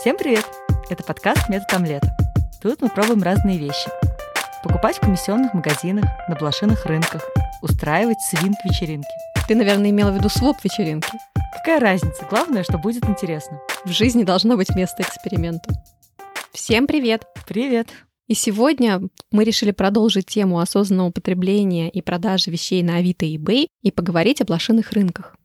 Всем привет! Это подкаст «Метод омлет». Тут мы пробуем разные вещи. Покупать в комиссионных магазинах, на блошиных рынках, устраивать свинг-вечеринки. Ты, наверное, имела в виду своп-вечеринки. Какая разница? Главное, что будет интересно. В жизни должно быть место эксперименту. Всем привет! Привет! И сегодня мы решили продолжить тему осознанного потребления и продажи вещей на Авито и eBay и поговорить о блошиных рынках.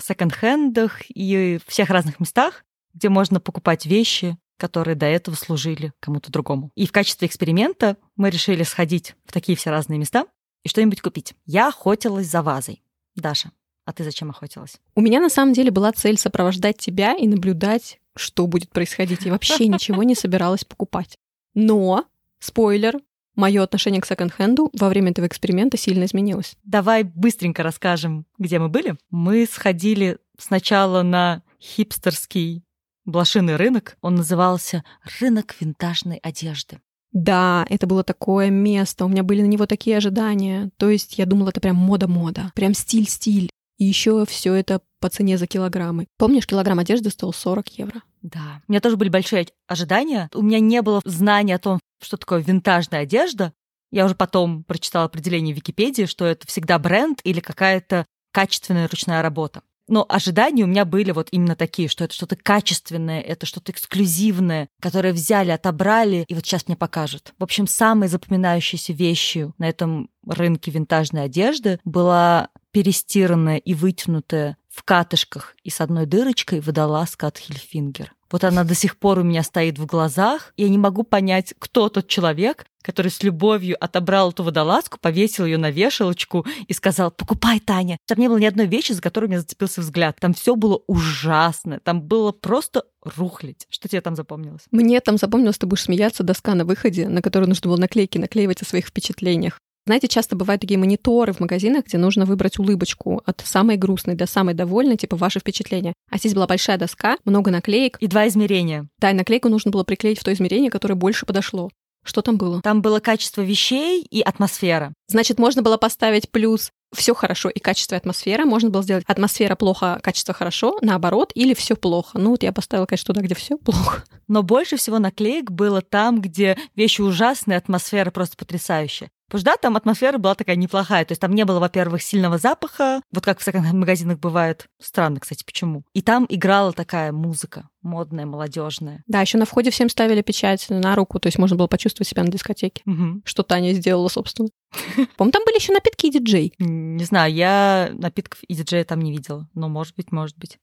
Секонд-хендах и всех разных местах, где можно покупать вещи, которые до этого служили кому-то другому. И в качестве эксперимента мы решили сходить в такие все разные места и что-нибудь купить. Я охотилась за вазой. Даша, а ты зачем охотилась? У меня на самом деле была цель сопровождать тебя и наблюдать, что будет происходить. Я вообще ничего не собиралась покупать. Но Спойлер, мое отношение к секонд-хенду во время этого эксперимента сильно изменилось. Давай быстренько расскажем, где мы были. Мы сходили сначала на хипстерский блошиный рынок. Он назывался «Рынок винтажной одежды». Да, это было такое место, у меня были на него такие ожидания. То есть я думала, это прям мода-мода, прям стиль-стиль. И еще все это по цене за килограммы. Помнишь, килограмм одежды стоил 40 евро? Да. У меня тоже были большие ожидания. У меня не было знания о том, что такое винтажная одежда. Я уже потом прочитала определение в Википедии, что это всегда бренд или какая-то качественная ручная работа. Но ожидания у меня были вот именно такие, что это что-то качественное, это что-то эксклюзивное, которое взяли, отобрали, и вот сейчас мне покажут. В общем, самой запоминающейся вещью на этом рынке винтажной одежды была перестиранная и вытянутая в катышках и с одной дырочкой водолазка от Хильфингер. Вот она до сих пор у меня стоит в глазах. Я не могу понять, кто тот человек, который с любовью отобрал эту водолазку, повесил ее на вешалочку и сказал, покупай, Таня. Там не было ни одной вещи, за которой у меня зацепился взгляд. Там все было ужасно. Там было просто рухлить. Что тебе там запомнилось? Мне там запомнилось, ты будешь смеяться, доска на выходе, на которую нужно было наклейки наклеивать о своих впечатлениях. Знаете, часто бывают такие мониторы в магазинах, где нужно выбрать улыбочку от самой грустной до самой довольной, типа ваши впечатления. А здесь была большая доска, много наклеек. И два измерения. Да, и наклейку нужно было приклеить в то измерение, которое больше подошло. Что там было? Там было качество вещей и атмосфера. Значит, можно было поставить плюс все хорошо и качество и атмосфера. Можно было сделать атмосфера плохо, качество хорошо, наоборот, или все плохо. Ну вот я поставила, конечно, туда, где все плохо. Но больше всего наклеек было там, где вещи ужасные, атмосфера просто потрясающая. Потому что, да, там атмосфера была такая неплохая. То есть там не было, во-первых, сильного запаха, вот как в секонд-магазинах бывает. Странно, кстати, почему. И там играла такая музыка модная, молодежная. Да, еще на входе всем ставили печать на руку, то есть можно было почувствовать себя на дискотеке. Угу. Что Таня сделала, собственно. По-моему, там были еще напитки и диджей. Не знаю, я напитков и диджея там не видела, но может быть, может быть.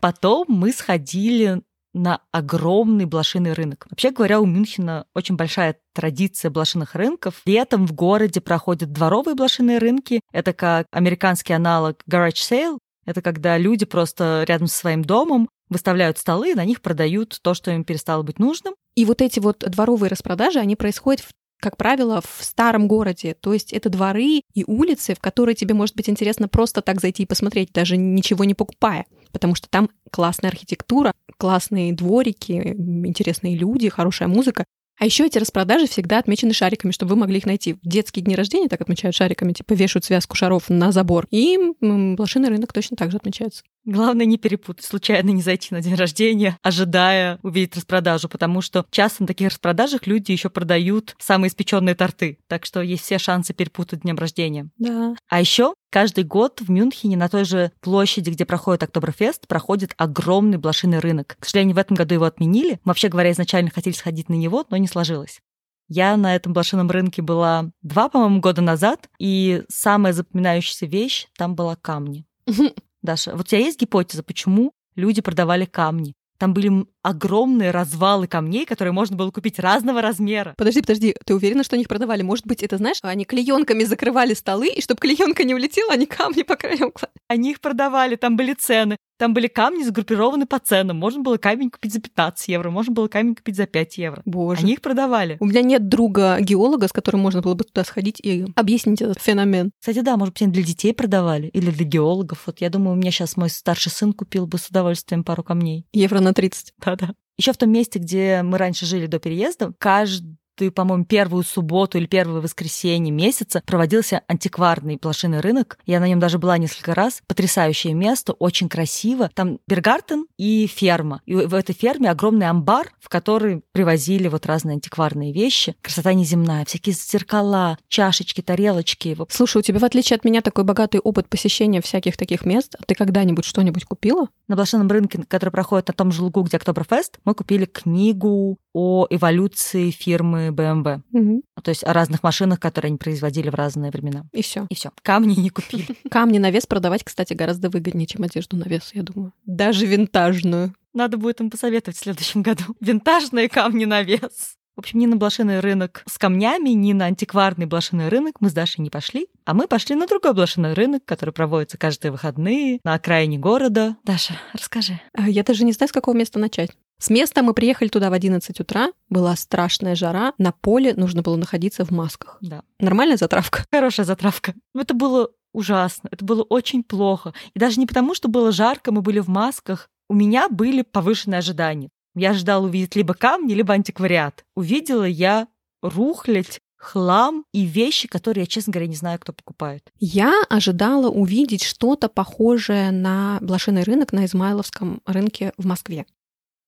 Потом мы сходили на огромный блошиный рынок. Вообще говоря, у Мюнхена очень большая традиция блошиных рынков. Летом в городе проходят дворовые блошиные рынки. Это как американский аналог garage sale. Это когда люди просто рядом со своим домом выставляют столы, и на них продают то, что им перестало быть нужным. И вот эти вот дворовые распродажи, они происходят в как правило, в старом городе. То есть это дворы и улицы, в которые тебе может быть интересно просто так зайти и посмотреть, даже ничего не покупая. Потому что там классная архитектура, классные дворики, интересные люди, хорошая музыка. А еще эти распродажи всегда отмечены шариками, чтобы вы могли их найти. В детские дни рождения так отмечают шариками, типа вешают связку шаров на забор. И блошиный рынок точно так же отмечается. Главное не перепутать, случайно не зайти на день рождения, ожидая увидеть распродажу, потому что часто на таких распродажах люди еще продают самые испеченные торты, так что есть все шансы перепутать днем рождения. Да. А еще каждый год в Мюнхене на той же площади, где проходит Октоберфест, проходит огромный блошиный рынок. К сожалению, в этом году его отменили. Вообще говоря, изначально хотели сходить на него, но не сложилось. Я на этом блошином рынке была два, по-моему, года назад, и самая запоминающаяся вещь там была камни. Даша, вот у тебя есть гипотеза, почему люди продавали камни? Там были огромные развалы камней, которые можно было купить разного размера. Подожди, подожди, ты уверена, что они их продавали? Может быть, это знаешь, они клеенками закрывали столы, и чтобы клеенка не улетела, они камни по краям. Они их продавали, там были цены. Там были камни сгруппированы по ценам. Можно было камень купить за 15 евро, можно было камень купить за 5 евро. Боже. Они их продавали. У меня нет друга-геолога, с которым можно было бы туда сходить и объяснить этот феномен. Кстати, да, может быть, они для детей продавали или для геологов. Вот я думаю, у меня сейчас мой старший сын купил бы с удовольствием пару камней. Евро на 30. Да-да. Еще в том месте, где мы раньше жили до переезда, каждый каждую, по-моему, первую субботу или первое воскресенье месяца проводился антикварный блошиный рынок. Я на нем даже была несколько раз. Потрясающее место, очень красиво. Там Бергартен и ферма. И в этой ферме огромный амбар, в который привозили вот разные антикварные вещи. Красота неземная, всякие зеркала, чашечки, тарелочки. Слушай, у тебя, в отличие от меня, такой богатый опыт посещения всяких таких мест. Ты когда-нибудь что-нибудь купила? На блошином рынке, который проходит на том же лугу, где Октоберфест, мы купили книгу о эволюции фирмы BMW. Угу. То есть о разных машинах, которые они производили в разные времена. И все. И все. Камни не купили. Камни на вес продавать, кстати, гораздо выгоднее, чем одежду на вес, я думаю. Даже винтажную. Надо будет им посоветовать в следующем году. Винтажные камни на вес. В общем, ни на блошиный рынок с камнями, ни на антикварный блошиный рынок мы с Дашей не пошли, а мы пошли на другой блошиный рынок, который проводится каждые выходные на окраине города. Даша, расскажи. А, Я даже не знаю, с какого места начать. С места мы приехали туда в 11 утра, была страшная жара, на поле нужно было находиться в масках. Да. Нормальная затравка? Хорошая затравка. Это было ужасно, это было очень плохо. И даже не потому, что было жарко, мы были в масках. У меня были повышенные ожидания. Я ожидала увидеть либо камни, либо антиквариат. Увидела я рухлядь, хлам и вещи, которые я, честно говоря, не знаю, кто покупает. Я ожидала увидеть что-то похожее на блошиный рынок на Измайловском рынке в Москве.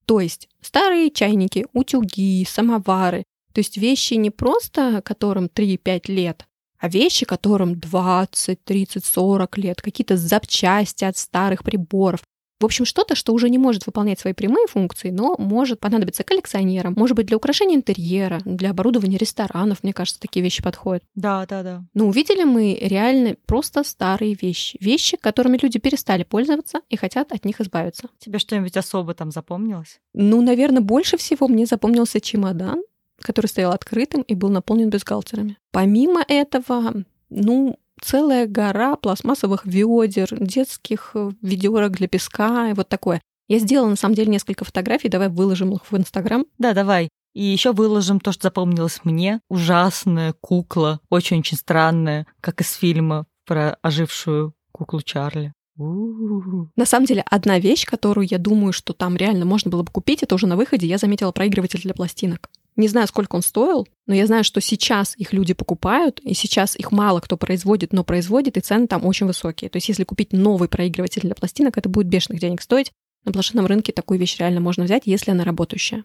То есть старые чайники, утюги, самовары. То есть вещи не просто, которым 3-5 лет, а вещи, которым 20, 30, 40 лет, какие-то запчасти от старых приборов. В общем, что-то, что уже не может выполнять свои прямые функции, но может понадобиться коллекционерам, может быть, для украшения интерьера, для оборудования ресторанов, мне кажется, такие вещи подходят. Да, да, да. Но увидели мы реально просто старые вещи. Вещи, которыми люди перестали пользоваться и хотят от них избавиться. Тебе что-нибудь особо там запомнилось? Ну, наверное, больше всего мне запомнился чемодан, который стоял открытым и был наполнен бюстгальтерами. Помимо этого, ну, целая гора пластмассовых ведер, детских э, ведерок для песка и вот такое. Я сделала, на самом деле, несколько фотографий, давай выложим их в Инстаграм. Да, давай. И еще выложим то, что запомнилось мне. Ужасная кукла, очень-очень странная, как из фильма про ожившую куклу Чарли. У-у-у. На самом деле, одна вещь, которую я думаю, что там реально можно было бы купить, это уже на выходе я заметила проигрыватель для пластинок. Не знаю, сколько он стоил, но я знаю, что сейчас их люди покупают, и сейчас их мало кто производит, но производит, и цены там очень высокие. То есть если купить новый проигрыватель для пластинок, это будет бешеных денег стоить. На блошином рынке такую вещь реально можно взять, если она работающая.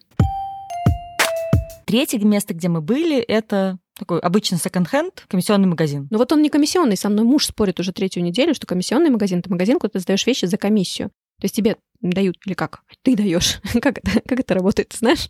Третье место, где мы были, это такой обычный секонд-хенд, комиссионный магазин. Но вот он не комиссионный. Со мной муж спорит уже третью неделю, что комиссионный магазин — это магазин, куда ты сдаешь вещи за комиссию. То есть тебе дают, или как? Ты даешь. как, это, как это работает, знаешь?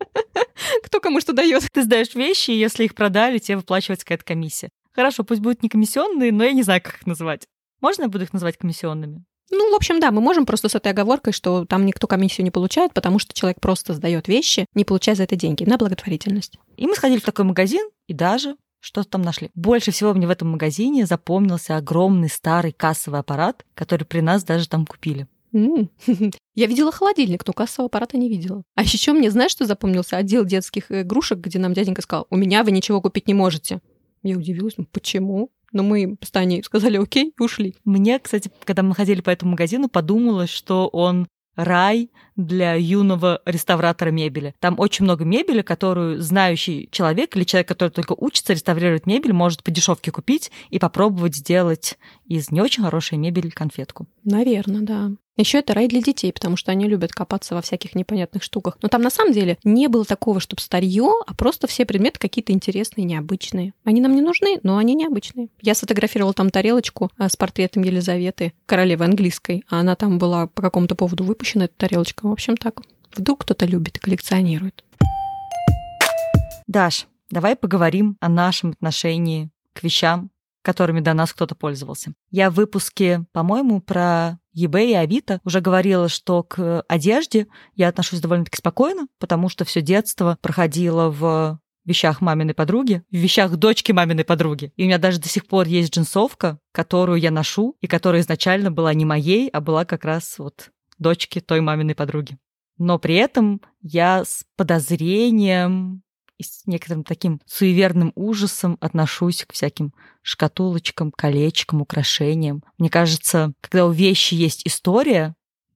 Кто кому что дает? Ты сдаешь вещи, и если их продали, тебе выплачивается какая-то комиссия. Хорошо, пусть будут не комиссионные, но я не знаю, как их называть. Можно я буду их называть комиссионными? Ну, в общем, да, мы можем просто с этой оговоркой, что там никто комиссию не получает, потому что человек просто сдает вещи, не получая за это деньги на благотворительность. И мы сходили в такой магазин, и даже что-то там нашли. Больше всего мне в этом магазине запомнился огромный старый кассовый аппарат, который при нас даже там купили. Я видела холодильник, но кассового аппарата не видела. А еще мне, знаешь, что запомнился? Отдел детских игрушек, где нам дяденька сказал, у меня вы ничего купить не можете. Я удивилась, ну почему? Но мы с Таней сказали окей и ушли. Мне, кстати, когда мы ходили по этому магазину, подумалось, что он рай для юного реставратора мебели. Там очень много мебели, которую знающий человек или человек, который только учится реставрировать мебель, может по дешевке купить и попробовать сделать из не очень хорошей мебели конфетку. Наверное, да. Еще это рай для детей, потому что они любят копаться во всяких непонятных штуках. Но там на самом деле не было такого, чтобы старье, а просто все предметы какие-то интересные, необычные. Они нам не нужны, но они необычные. Я сфотографировала там тарелочку а, с портретом Елизаветы, королевы английской, а она там была по какому-то поводу выпущена, эта тарелочка. В общем, так. Вдруг кто-то любит и коллекционирует. Даш, давай поговорим о нашем отношении к вещам, которыми до нас кто-то пользовался. Я в выпуске, по-моему, про eBay и Авито уже говорила, что к одежде я отношусь довольно-таки спокойно, потому что все детство проходило в вещах маминой подруги, в вещах дочки маминой подруги. И у меня даже до сих пор есть джинсовка, которую я ношу, и которая изначально была не моей, а была как раз вот дочки той маминой подруги. Но при этом я с подозрением и с некоторым таким суеверным ужасом отношусь к всяким шкатулочкам, колечкам, украшениям. Мне кажется, когда у вещи есть история,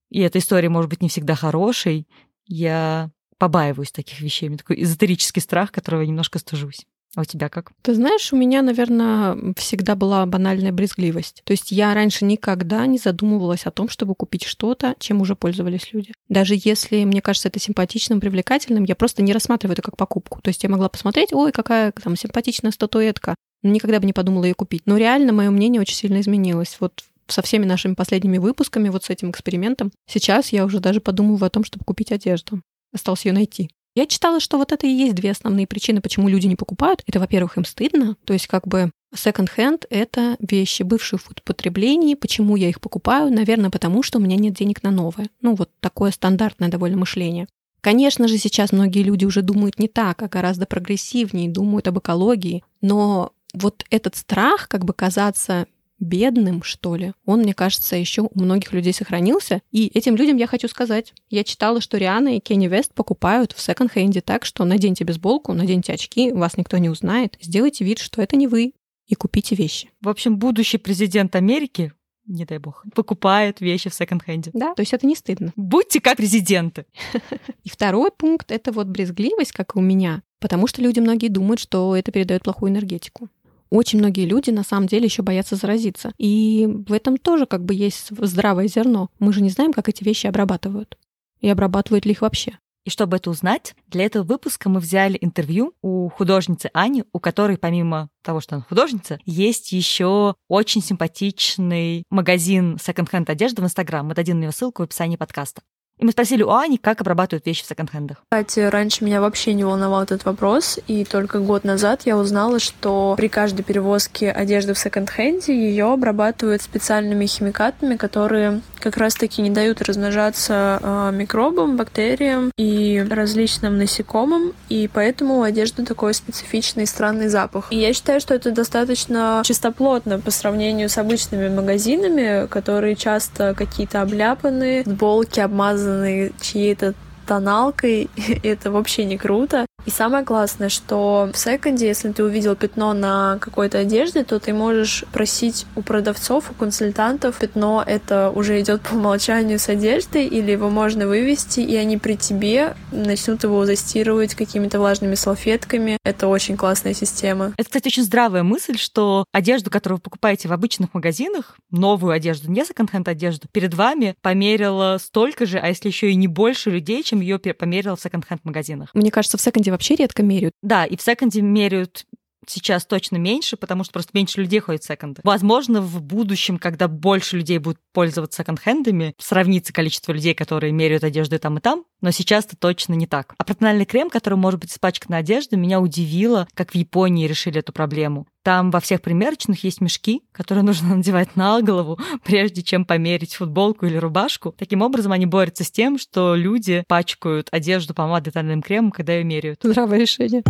и эта история может быть не всегда хорошей, я побаиваюсь таких вещей. У меня такой эзотерический страх, которого я немножко стыжусь. А у тебя как? Ты знаешь, у меня, наверное, всегда была банальная брезгливость. То есть я раньше никогда не задумывалась о том, чтобы купить что-то, чем уже пользовались люди. Даже если мне кажется это симпатичным, привлекательным, я просто не рассматриваю это как покупку. То есть я могла посмотреть, ой, какая там симпатичная статуэтка, никогда бы не подумала ее купить. Но реально мое мнение очень сильно изменилось. Вот со всеми нашими последними выпусками, вот с этим экспериментом, сейчас я уже даже подумываю о том, чтобы купить одежду. Осталось ее найти. Я читала, что вот это и есть две основные причины, почему люди не покупают. Это, во-первых, им стыдно, то есть как бы Second-hand — это вещи, бывшие в употреблении. Почему я их покупаю? Наверное, потому что у меня нет денег на новое. Ну, вот такое стандартное довольно мышление. Конечно же, сейчас многие люди уже думают не так, а гораздо прогрессивнее, думают об экологии. Но вот этот страх как бы казаться бедным, что ли, он, мне кажется, еще у многих людей сохранился. И этим людям я хочу сказать. Я читала, что Риана и Кенни Вест покупают в секонд-хенде так, что наденьте бейсболку, наденьте очки, вас никто не узнает, сделайте вид, что это не вы, и купите вещи. В общем, будущий президент Америки не дай бог, покупает вещи в секонд-хенде. Да, то есть это не стыдно. Будьте как президенты. И второй пункт — это вот брезгливость, как и у меня, потому что люди многие думают, что это передает плохую энергетику очень многие люди на самом деле еще боятся заразиться. И в этом тоже как бы есть здравое зерно. Мы же не знаем, как эти вещи обрабатывают. И обрабатывают ли их вообще. И чтобы это узнать, для этого выпуска мы взяли интервью у художницы Ани, у которой помимо того, что она художница, есть еще очень симпатичный магазин секонд-хенд одежды в Инстаграм. Мы дадим на него ссылку в описании подкаста. И мы спросили у Ани, как обрабатывают вещи в секонд-хендах. Кстати, раньше меня вообще не волновал этот вопрос, и только год назад я узнала, что при каждой перевозке одежды в секонд-хенде ее обрабатывают специальными химикатами, которые как раз-таки не дают размножаться э, микробам, бактериям и различным насекомым, и поэтому у одежды такой специфичный странный запах. И я считаю, что это достаточно чистоплотно по сравнению с обычными магазинами, которые часто какие-то обляпанные, футболки обмазаны связаны чьей-то тоналкой, это вообще не круто. И самое классное, что в секонде, если ты увидел пятно на какой-то одежде, то ты можешь просить у продавцов, у консультантов, пятно это уже идет по умолчанию с одеждой, или его можно вывести, и они при тебе начнут его застирывать какими-то влажными салфетками. Это очень классная система. Это, кстати, очень здравая мысль, что одежду, которую вы покупаете в обычных магазинах, новую одежду, не секонд-хенд одежду, перед вами померило столько же, а если еще и не больше людей, чем ее померило в секонд-хенд магазинах. Мне кажется, в секонде вообще редко меряют. Да, и в секонде меряют сейчас точно меньше, потому что просто меньше людей ходит в секонды. Возможно, в будущем, когда больше людей будут пользоваться секонд-хендами, сравнится количество людей, которые меряют одежду и там, и там, но сейчас это точно не так. А про тональный крем, который может быть испачкан на одежде, меня удивило, как в Японии решили эту проблему. Там во всех примерочных есть мешки, которые нужно надевать на голову, прежде чем померить футболку или рубашку. Таким образом, они борются с тем, что люди пачкают одежду помадой тональным кремом, когда ее меряют. Здравое решение.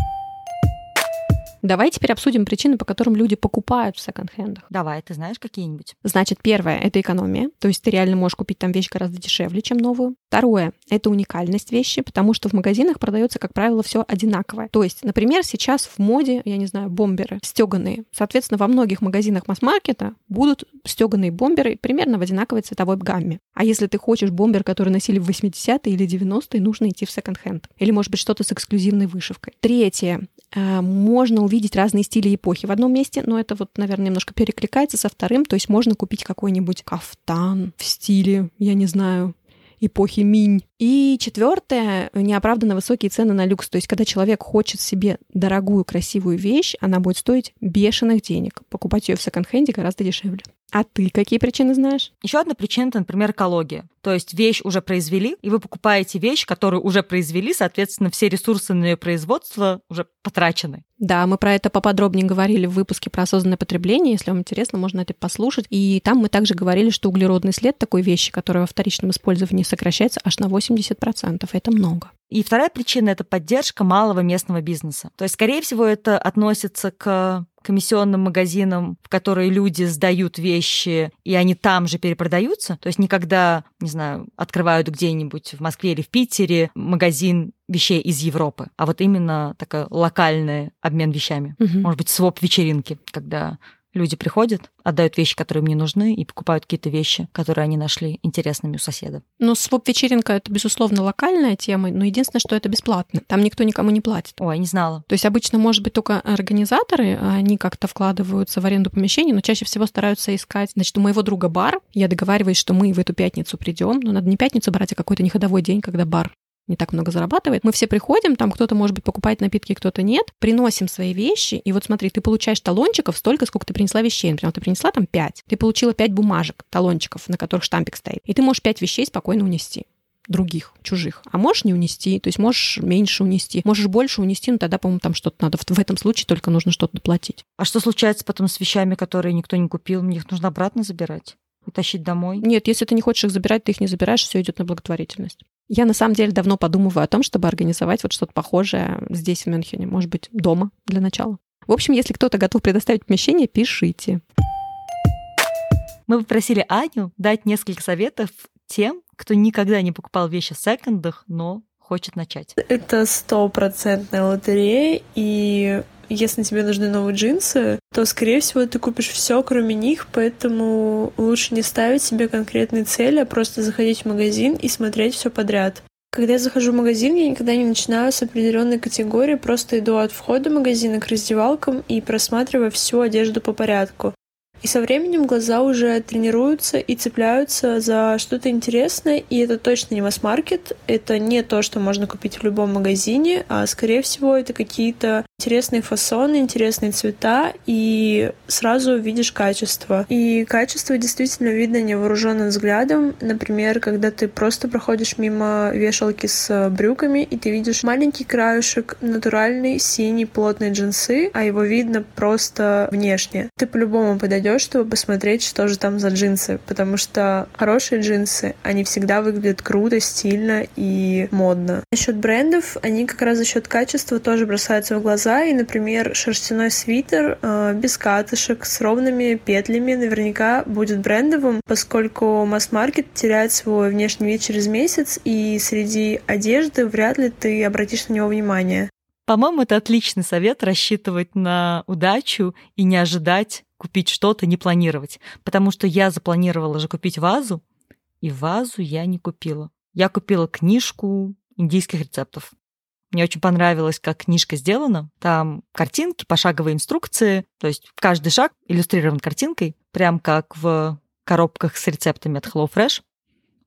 Давай теперь обсудим причины, по которым люди покупают в секонд-хендах. Давай, ты знаешь какие-нибудь? Значит, первое — это экономия. То есть ты реально можешь купить там вещь гораздо дешевле, чем новую. Второе — это уникальность вещи, потому что в магазинах продается, как правило, все одинаковое. То есть, например, сейчас в моде, я не знаю, бомберы стеганые. Соответственно, во многих магазинах масс-маркета будут стеганые бомберы примерно в одинаковой цветовой гамме. А если ты хочешь бомбер, который носили в 80-е или 90-е, нужно идти в секонд-хенд. Или, может быть, что-то с эксклюзивной вышивкой. Третье Э, можно увидеть разные стили эпохи в одном месте, но это вот, наверное, немножко перекликается со вторым, то есть можно купить какой-нибудь кафтан в стиле, я не знаю, эпохи Минь. И четвертое, неоправданно высокие цены на люкс. То есть, когда человек хочет себе дорогую, красивую вещь, она будет стоить бешеных денег. Покупать ее в секонд-хенде гораздо дешевле. А ты какие причины знаешь? Еще одна причина, это, например, экология. То есть вещь уже произвели, и вы покупаете вещь, которую уже произвели, соответственно, все ресурсы на ее производство уже потрачены. Да, мы про это поподробнее говорили в выпуске про осознанное потребление. Если вам интересно, можно это послушать. И там мы также говорили, что углеродный след такой вещи, которая во вторичном использовании сокращается аж на 80%. Это много. И вторая причина — это поддержка малого местного бизнеса. То есть, скорее всего, это относится к комиссионным магазинам, в которые люди сдают вещи, и они там же перепродаются. То есть никогда, не знаю, открывают где-нибудь в Москве или в Питере магазин вещей из Европы, а вот именно такой локальный обмен вещами. Угу. Может быть, своп-вечеринки, когда Люди приходят, отдают вещи, которые мне нужны, и покупают какие-то вещи, которые они нашли интересными у соседа. Ну, своп-вечеринка — это, безусловно, локальная тема, но единственное, что это бесплатно. Там никто никому не платит. Ой, не знала. То есть обычно, может быть, только организаторы, а они как-то вкладываются в аренду помещений, но чаще всего стараются искать. Значит, у моего друга бар, я договариваюсь, что мы в эту пятницу придем, но надо не пятницу брать, а какой-то неходовой день, когда бар не так много зарабатывает. Мы все приходим, там кто-то, может быть, покупает напитки, кто-то нет, приносим свои вещи, и вот смотри, ты получаешь талончиков столько, сколько ты принесла вещей. Например, ты принесла там 5, ты получила 5 бумажек, талончиков, на которых штампик стоит, и ты можешь 5 вещей спокойно унести других, чужих. А можешь не унести, то есть можешь меньше унести, можешь больше унести, но тогда, по-моему, там что-то надо. В этом случае только нужно что-то доплатить. А что случается потом с вещами, которые никто не купил? Мне их нужно обратно забирать? И тащить домой? Нет, если ты не хочешь их забирать, ты их не забираешь, все идет на благотворительность. Я на самом деле давно подумываю о том, чтобы организовать вот что-то похожее здесь, в Мюнхене. Может быть, дома для начала. В общем, если кто-то готов предоставить помещение, пишите. Мы попросили Аню дать несколько советов тем, кто никогда не покупал вещи в секондах, но хочет начать. Это стопроцентная лотерея, и если тебе нужны новые джинсы, то, скорее всего, ты купишь все, кроме них, поэтому лучше не ставить себе конкретные цели, а просто заходить в магазин и смотреть все подряд. Когда я захожу в магазин, я никогда не начинаю с определенной категории, просто иду от входа магазина к раздевалкам и просматриваю всю одежду по порядку. И со временем глаза уже тренируются и цепляются за что-то интересное, и это точно не масс-маркет, это не то, что можно купить в любом магазине, а скорее всего это какие-то интересные фасоны, интересные цвета, и сразу видишь качество. И качество действительно видно невооруженным взглядом. Например, когда ты просто проходишь мимо вешалки с брюками, и ты видишь маленький краюшек, натуральный синий плотный джинсы, а его видно просто внешне. Ты по-любому подойдешь чтобы посмотреть, что же там за джинсы, потому что хорошие джинсы, они всегда выглядят круто, стильно и модно. Насчет брендов, они как раз за счет качества тоже бросаются в глаза, и, например, шерстяной свитер э, без катышек с ровными петлями наверняка будет брендовым, поскольку масс-маркет теряет свой внешний вид через месяц, и среди одежды вряд ли ты обратишь на него внимание. По-моему, это отличный совет рассчитывать на удачу и не ожидать купить что-то, не планировать. Потому что я запланировала же купить вазу, и вазу я не купила. Я купила книжку индийских рецептов. Мне очень понравилось, как книжка сделана. Там картинки, пошаговые инструкции, то есть каждый шаг иллюстрирован картинкой, прям как в коробках с рецептами от HelloFresh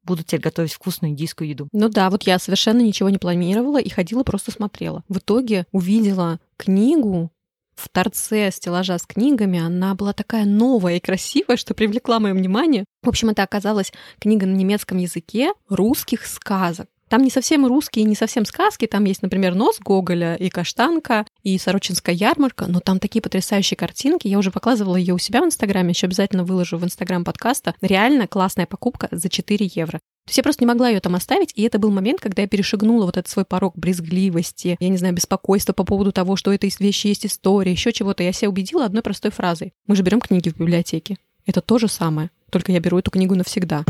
буду теперь готовить вкусную индийскую еду. Ну да, вот я совершенно ничего не планировала и ходила, просто смотрела. В итоге увидела книгу в торце стеллажа с книгами. Она была такая новая и красивая, что привлекла мое внимание. В общем, это оказалась книга на немецком языке русских сказок. Там не совсем русские, не совсем сказки. Там есть, например, нос Гоголя и каштанка, и Сорочинская ярмарка. Но там такие потрясающие картинки. Я уже показывала ее у себя в Инстаграме, еще обязательно выложу в Инстаграм подкаста. Реально классная покупка за 4 евро. То есть я просто не могла ее там оставить, и это был момент, когда я перешагнула вот этот свой порог брезгливости, я не знаю, беспокойства по поводу того, что это вещи есть история, еще чего-то. Я себя убедила одной простой фразой. Мы же берем книги в библиотеке. Это то же самое, только я беру эту книгу навсегда.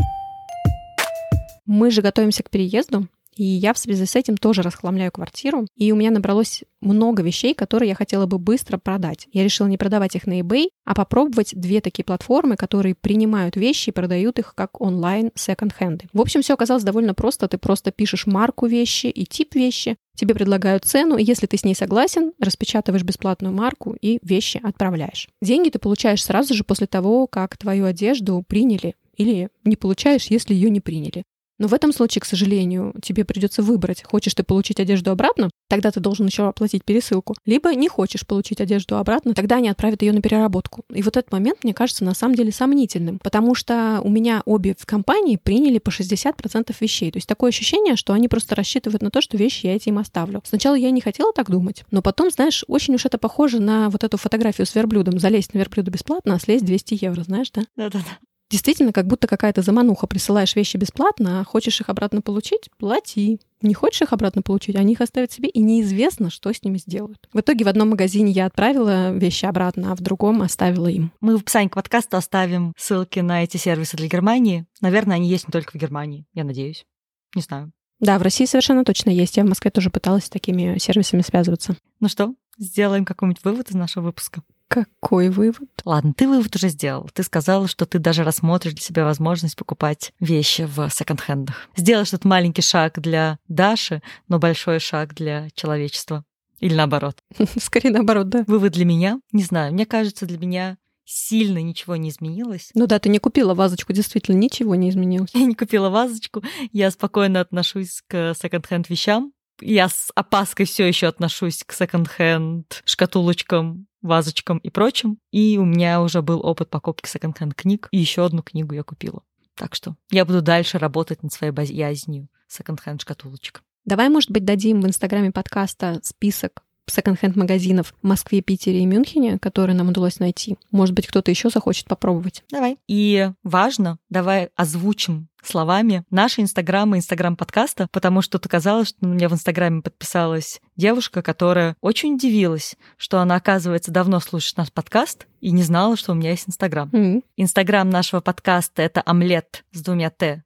Мы же готовимся к переезду, и я в связи с этим тоже расхламляю квартиру. И у меня набралось много вещей, которые я хотела бы быстро продать. Я решила не продавать их на eBay, а попробовать две такие платформы, которые принимают вещи и продают их как онлайн секонд-хенды. В общем, все оказалось довольно просто. Ты просто пишешь марку вещи и тип вещи, тебе предлагают цену, и если ты с ней согласен, распечатываешь бесплатную марку и вещи отправляешь. Деньги ты получаешь сразу же после того, как твою одежду приняли или не получаешь, если ее не приняли. Но в этом случае, к сожалению, тебе придется выбрать, хочешь ты получить одежду обратно, тогда ты должен еще оплатить пересылку, либо не хочешь получить одежду обратно, тогда они отправят ее на переработку. И вот этот момент, мне кажется, на самом деле сомнительным, потому что у меня обе в компании приняли по 60% вещей. То есть такое ощущение, что они просто рассчитывают на то, что вещи я этим оставлю. Сначала я не хотела так думать, но потом, знаешь, очень уж это похоже на вот эту фотографию с верблюдом. Залезть на верблюда бесплатно, а слезть 200 евро, знаешь, да? Да-да-да. Действительно, как будто какая-то замануха. Присылаешь вещи бесплатно, а хочешь их обратно получить — плати. Не хочешь их обратно получить, они их оставят себе, и неизвестно, что с ними сделают. В итоге в одном магазине я отправила вещи обратно, а в другом оставила им. Мы в описании к подкасту оставим ссылки на эти сервисы для Германии. Наверное, они есть не только в Германии, я надеюсь. Не знаю. Да, в России совершенно точно есть. Я в Москве тоже пыталась с такими сервисами связываться. Ну что, сделаем какой-нибудь вывод из нашего выпуска? Какой вывод? Ладно, ты вывод уже сделал. Ты сказала, что ты даже рассмотришь для себя возможность покупать вещи в секонд-хендах. Сделаешь этот маленький шаг для Даши, но большой шаг для человечества. Или наоборот. Скорее наоборот, да. Вывод для меня? Не знаю. Мне кажется, для меня сильно ничего не изменилось. Ну да, ты не купила вазочку, действительно, ничего не изменилось. Я не купила вазочку. Я спокойно отношусь к секонд-хенд вещам. Я с опаской все еще отношусь к секонд-хенд шкатулочкам, вазочкам и прочим. И у меня уже был опыт покупки секонд-хенд книг. И еще одну книгу я купила. Так что я буду дальше работать над своей боязнью секонд-хенд шкатулочек. Давай, может быть, дадим в инстаграме подкаста список секонд-хенд магазинов в Москве, Питере и Мюнхене, которые нам удалось найти. Может быть, кто-то еще захочет попробовать. Давай. И важно, давай озвучим словами наши инстаграмы, инстаграм подкаста, потому что оказалось, что у меня в инстаграме подписалась девушка, которая очень удивилась, что она, оказывается, давно слушает наш подкаст и не знала, что у меня есть инстаграм. Mm-hmm. Инстаграм нашего подкаста — это омлет с двумя «т»,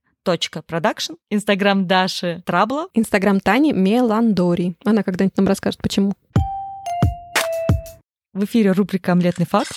продакшн, инстаграм Даши Трабла, инстаграм Тани Меландори. Она когда-нибудь нам расскажет, почему. В эфире рубрика «Омлетный факт».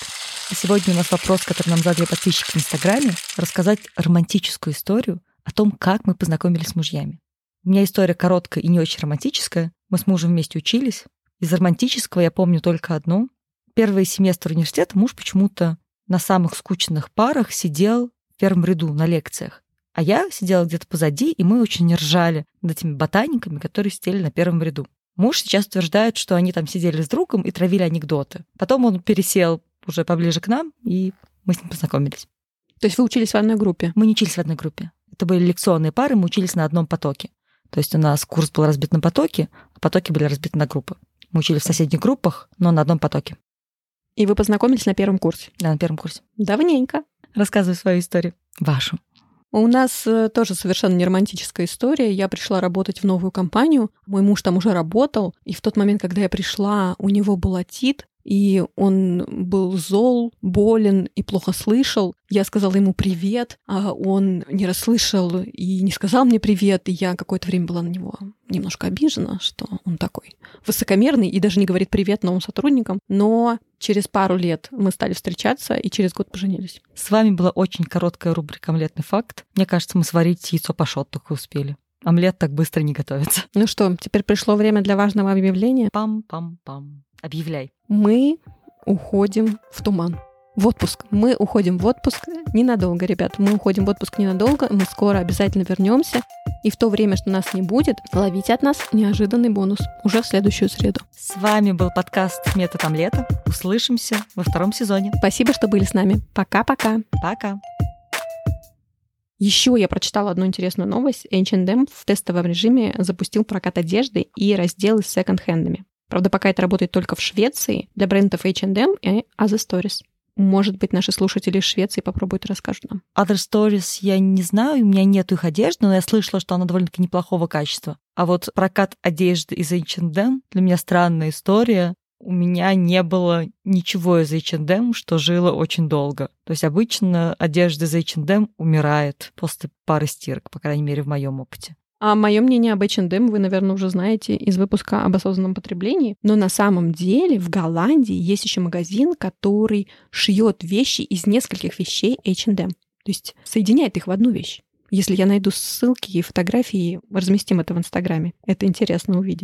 И сегодня у нас вопрос, который нам задали подписчики в Инстаграме, рассказать романтическую историю о том, как мы познакомились с мужьями. У меня история короткая и не очень романтическая. Мы с мужем вместе учились. Из романтического я помню только одно. Первый семестр университета муж почему-то на самых скучных парах сидел в первом ряду на лекциях. А я сидела где-то позади, и мы очень ржали над этими ботаниками, которые сидели на первом ряду. Муж сейчас утверждает, что они там сидели с другом и травили анекдоты. Потом он пересел уже поближе к нам, и мы с ним познакомились. То есть вы учились в одной группе? Мы не учились в одной группе. Это были лекционные пары, мы учились на одном потоке. То есть у нас курс был разбит на потоки, а потоки были разбиты на группы. Мы учились в соседних группах, но на одном потоке. И вы познакомились на первом курсе? Да, на первом курсе. Давненько. Рассказывай свою историю. Вашу. У нас э, тоже совершенно не романтическая история. Я пришла работать в новую компанию. Мой муж там уже работал. И в тот момент, когда я пришла, у него был отит и он был зол, болен и плохо слышал. Я сказала ему привет, а он не расслышал и не сказал мне привет, и я какое-то время была на него немножко обижена, что он такой высокомерный и даже не говорит привет новым сотрудникам. Но через пару лет мы стали встречаться и через год поженились. С вами была очень короткая рубрика «Омлетный факт». Мне кажется, мы сварить яйцо пашот только успели. Омлет так быстро не готовится. Ну что, теперь пришло время для важного объявления. Пам-пам-пам. Объявляй. Мы уходим в туман. В отпуск. Мы уходим в отпуск ненадолго, ребят. Мы уходим в отпуск ненадолго. Мы скоро обязательно вернемся. И в то время, что нас не будет, ловите от нас неожиданный бонус уже в следующую среду. С вами был подкаст «Метод омлета». Услышимся во втором сезоне. Спасибо, что были с нами. Пока-пока. Пока. Еще я прочитала одну интересную новость. H&M в тестовом режиме запустил прокат одежды и разделы с секонд-хендами. Правда, пока это работает только в Швеции для брендов H&M и Other Stories. Может быть, наши слушатели из Швеции попробуют и расскажут нам. Other Stories я не знаю, у меня нет их одежды, но я слышала, что она довольно-таки неплохого качества. А вот прокат одежды из H&M для меня странная история. У меня не было ничего из H&M, что жило очень долго. То есть обычно одежда из H&M умирает после пары стирок, по крайней мере, в моем опыте. А мое мнение об H&M вы, наверное, уже знаете из выпуска об осознанном потреблении. Но на самом деле в Голландии есть еще магазин, который шьет вещи из нескольких вещей H&M. То есть соединяет их в одну вещь. Если я найду ссылки и фотографии, разместим это в Инстаграме. Это интересно увидеть.